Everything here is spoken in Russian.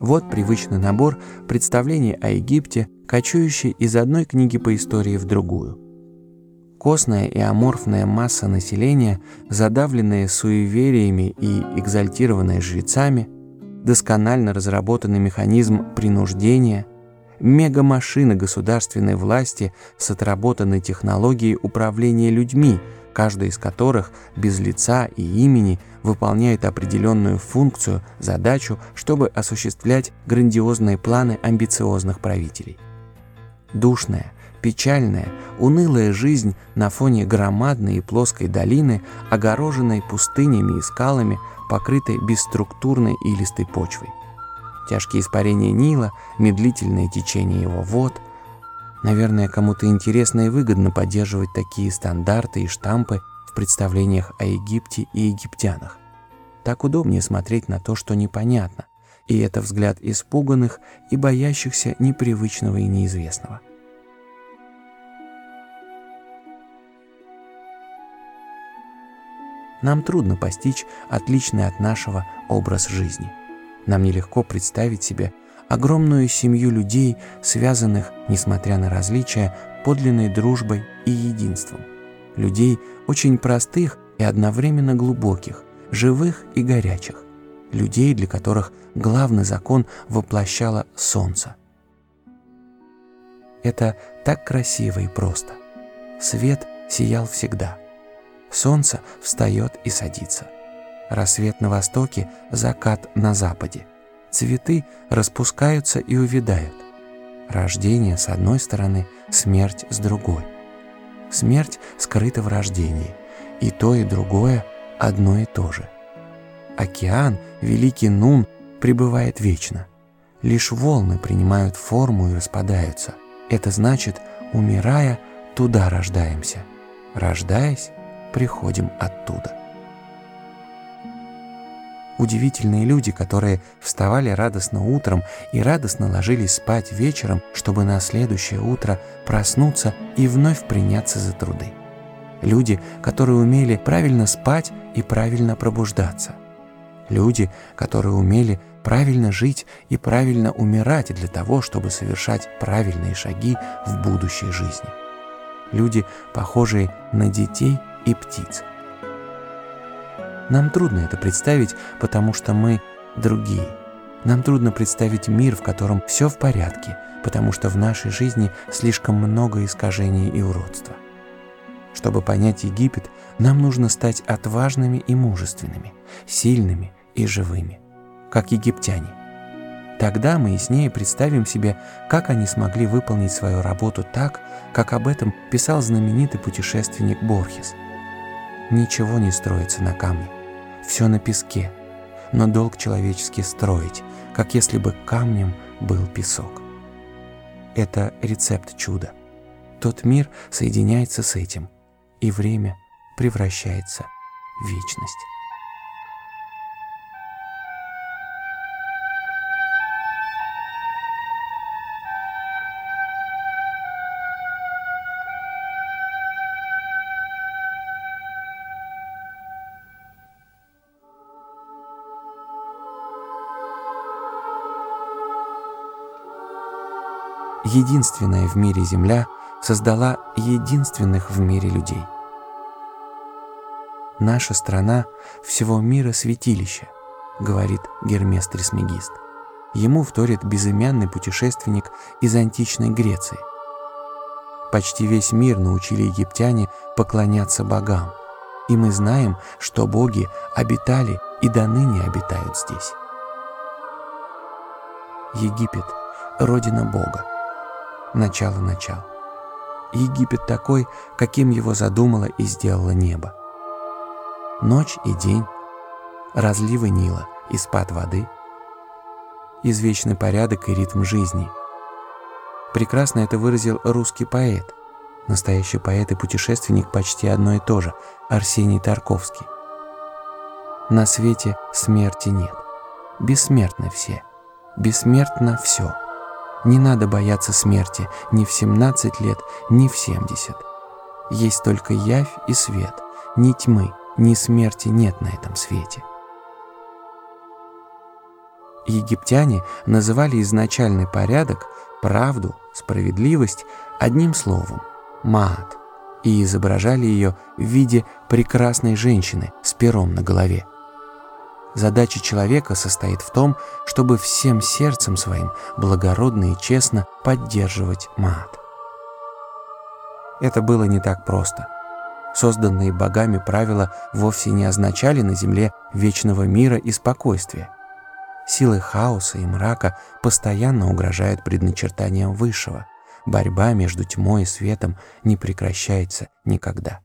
Вот привычный набор представлений о Египте, кочующий из одной книги по истории в другую. Костная и аморфная масса населения, задавленная суевериями и экзальтированная жрецами, досконально разработанный механизм принуждения, мегамашина государственной власти с отработанной технологией управления людьми, каждая из которых без лица и имени выполняет определенную функцию, задачу, чтобы осуществлять грандиозные планы амбициозных правителей. Душная, печальная, унылая жизнь на фоне громадной и плоской долины, огороженной пустынями и скалами, покрытой бесструктурной и листой почвой. Тяжкие испарения Нила, медлительное течение его вод. Наверное, кому-то интересно и выгодно поддерживать такие стандарты и штампы в представлениях о Египте и египтянах. Так удобнее смотреть на то, что непонятно, и это взгляд испуганных и боящихся непривычного и неизвестного. Нам трудно постичь отличный от нашего образ жизни. Нам нелегко представить себе огромную семью людей, связанных, несмотря на различия, подлинной дружбой и единством. Людей очень простых и одновременно глубоких, живых и горячих. Людей, для которых главный закон воплощало солнце. Это так красиво и просто. Свет сиял всегда. Солнце встает и садится. Рассвет на востоке, закат на западе. Цветы распускаются и увядают. Рождение с одной стороны, смерть с другой. Смерть скрыта в рождении, и то, и другое одно и то же. Океан, великий Нун, пребывает вечно. Лишь волны принимают форму и распадаются. Это значит, умирая, туда рождаемся. Рождаясь, приходим оттуда. Удивительные люди, которые вставали радостно утром и радостно ложились спать вечером, чтобы на следующее утро проснуться и вновь приняться за труды. Люди, которые умели правильно спать и правильно пробуждаться. Люди, которые умели правильно жить и правильно умирать для того, чтобы совершать правильные шаги в будущей жизни. Люди, похожие на детей и птиц. Нам трудно это представить, потому что мы другие. Нам трудно представить мир, в котором все в порядке, потому что в нашей жизни слишком много искажений и уродства. Чтобы понять Египет, нам нужно стать отважными и мужественными, сильными и живыми, как египтяне. Тогда мы яснее представим себе, как они смогли выполнить свою работу так, как об этом писал знаменитый путешественник Борхес – Ничего не строится на камне, все на песке, но долг человеческий строить, как если бы камнем был песок. Это рецепт чуда. Тот мир соединяется с этим, и время превращается в вечность. Единственная в мире Земля создала единственных в мире людей. «Наша страна всего мира святилище», — говорит Гермес Трисмегист. Ему вторит безымянный путешественник из античной Греции. Почти весь мир научили египтяне поклоняться богам, и мы знаем, что боги обитали и до ныне обитают здесь. Египет — родина Бога начало начал. Египет такой, каким его задумало и сделало небо. Ночь и день, разливы Нила и спад воды, извечный порядок и ритм жизни. Прекрасно это выразил русский поэт, настоящий поэт и путешественник почти одно и то же, Арсений Тарковский. На свете смерти нет, бессмертны все, бессмертно все – не надо бояться смерти ни в 17 лет, ни в 70. есть только явь и свет, ни тьмы, ни смерти нет на этом свете. Египтяне называли изначальный порядок, правду, справедливость одним словом – маат, и изображали ее в виде прекрасной женщины с пером на голове. Задача человека состоит в том, чтобы всем сердцем своим благородно и честно поддерживать маат. Это было не так просто. Созданные богами правила вовсе не означали на земле вечного мира и спокойствия. Силы хаоса и мрака постоянно угрожают предначертаниям Высшего. Борьба между тьмой и светом не прекращается никогда.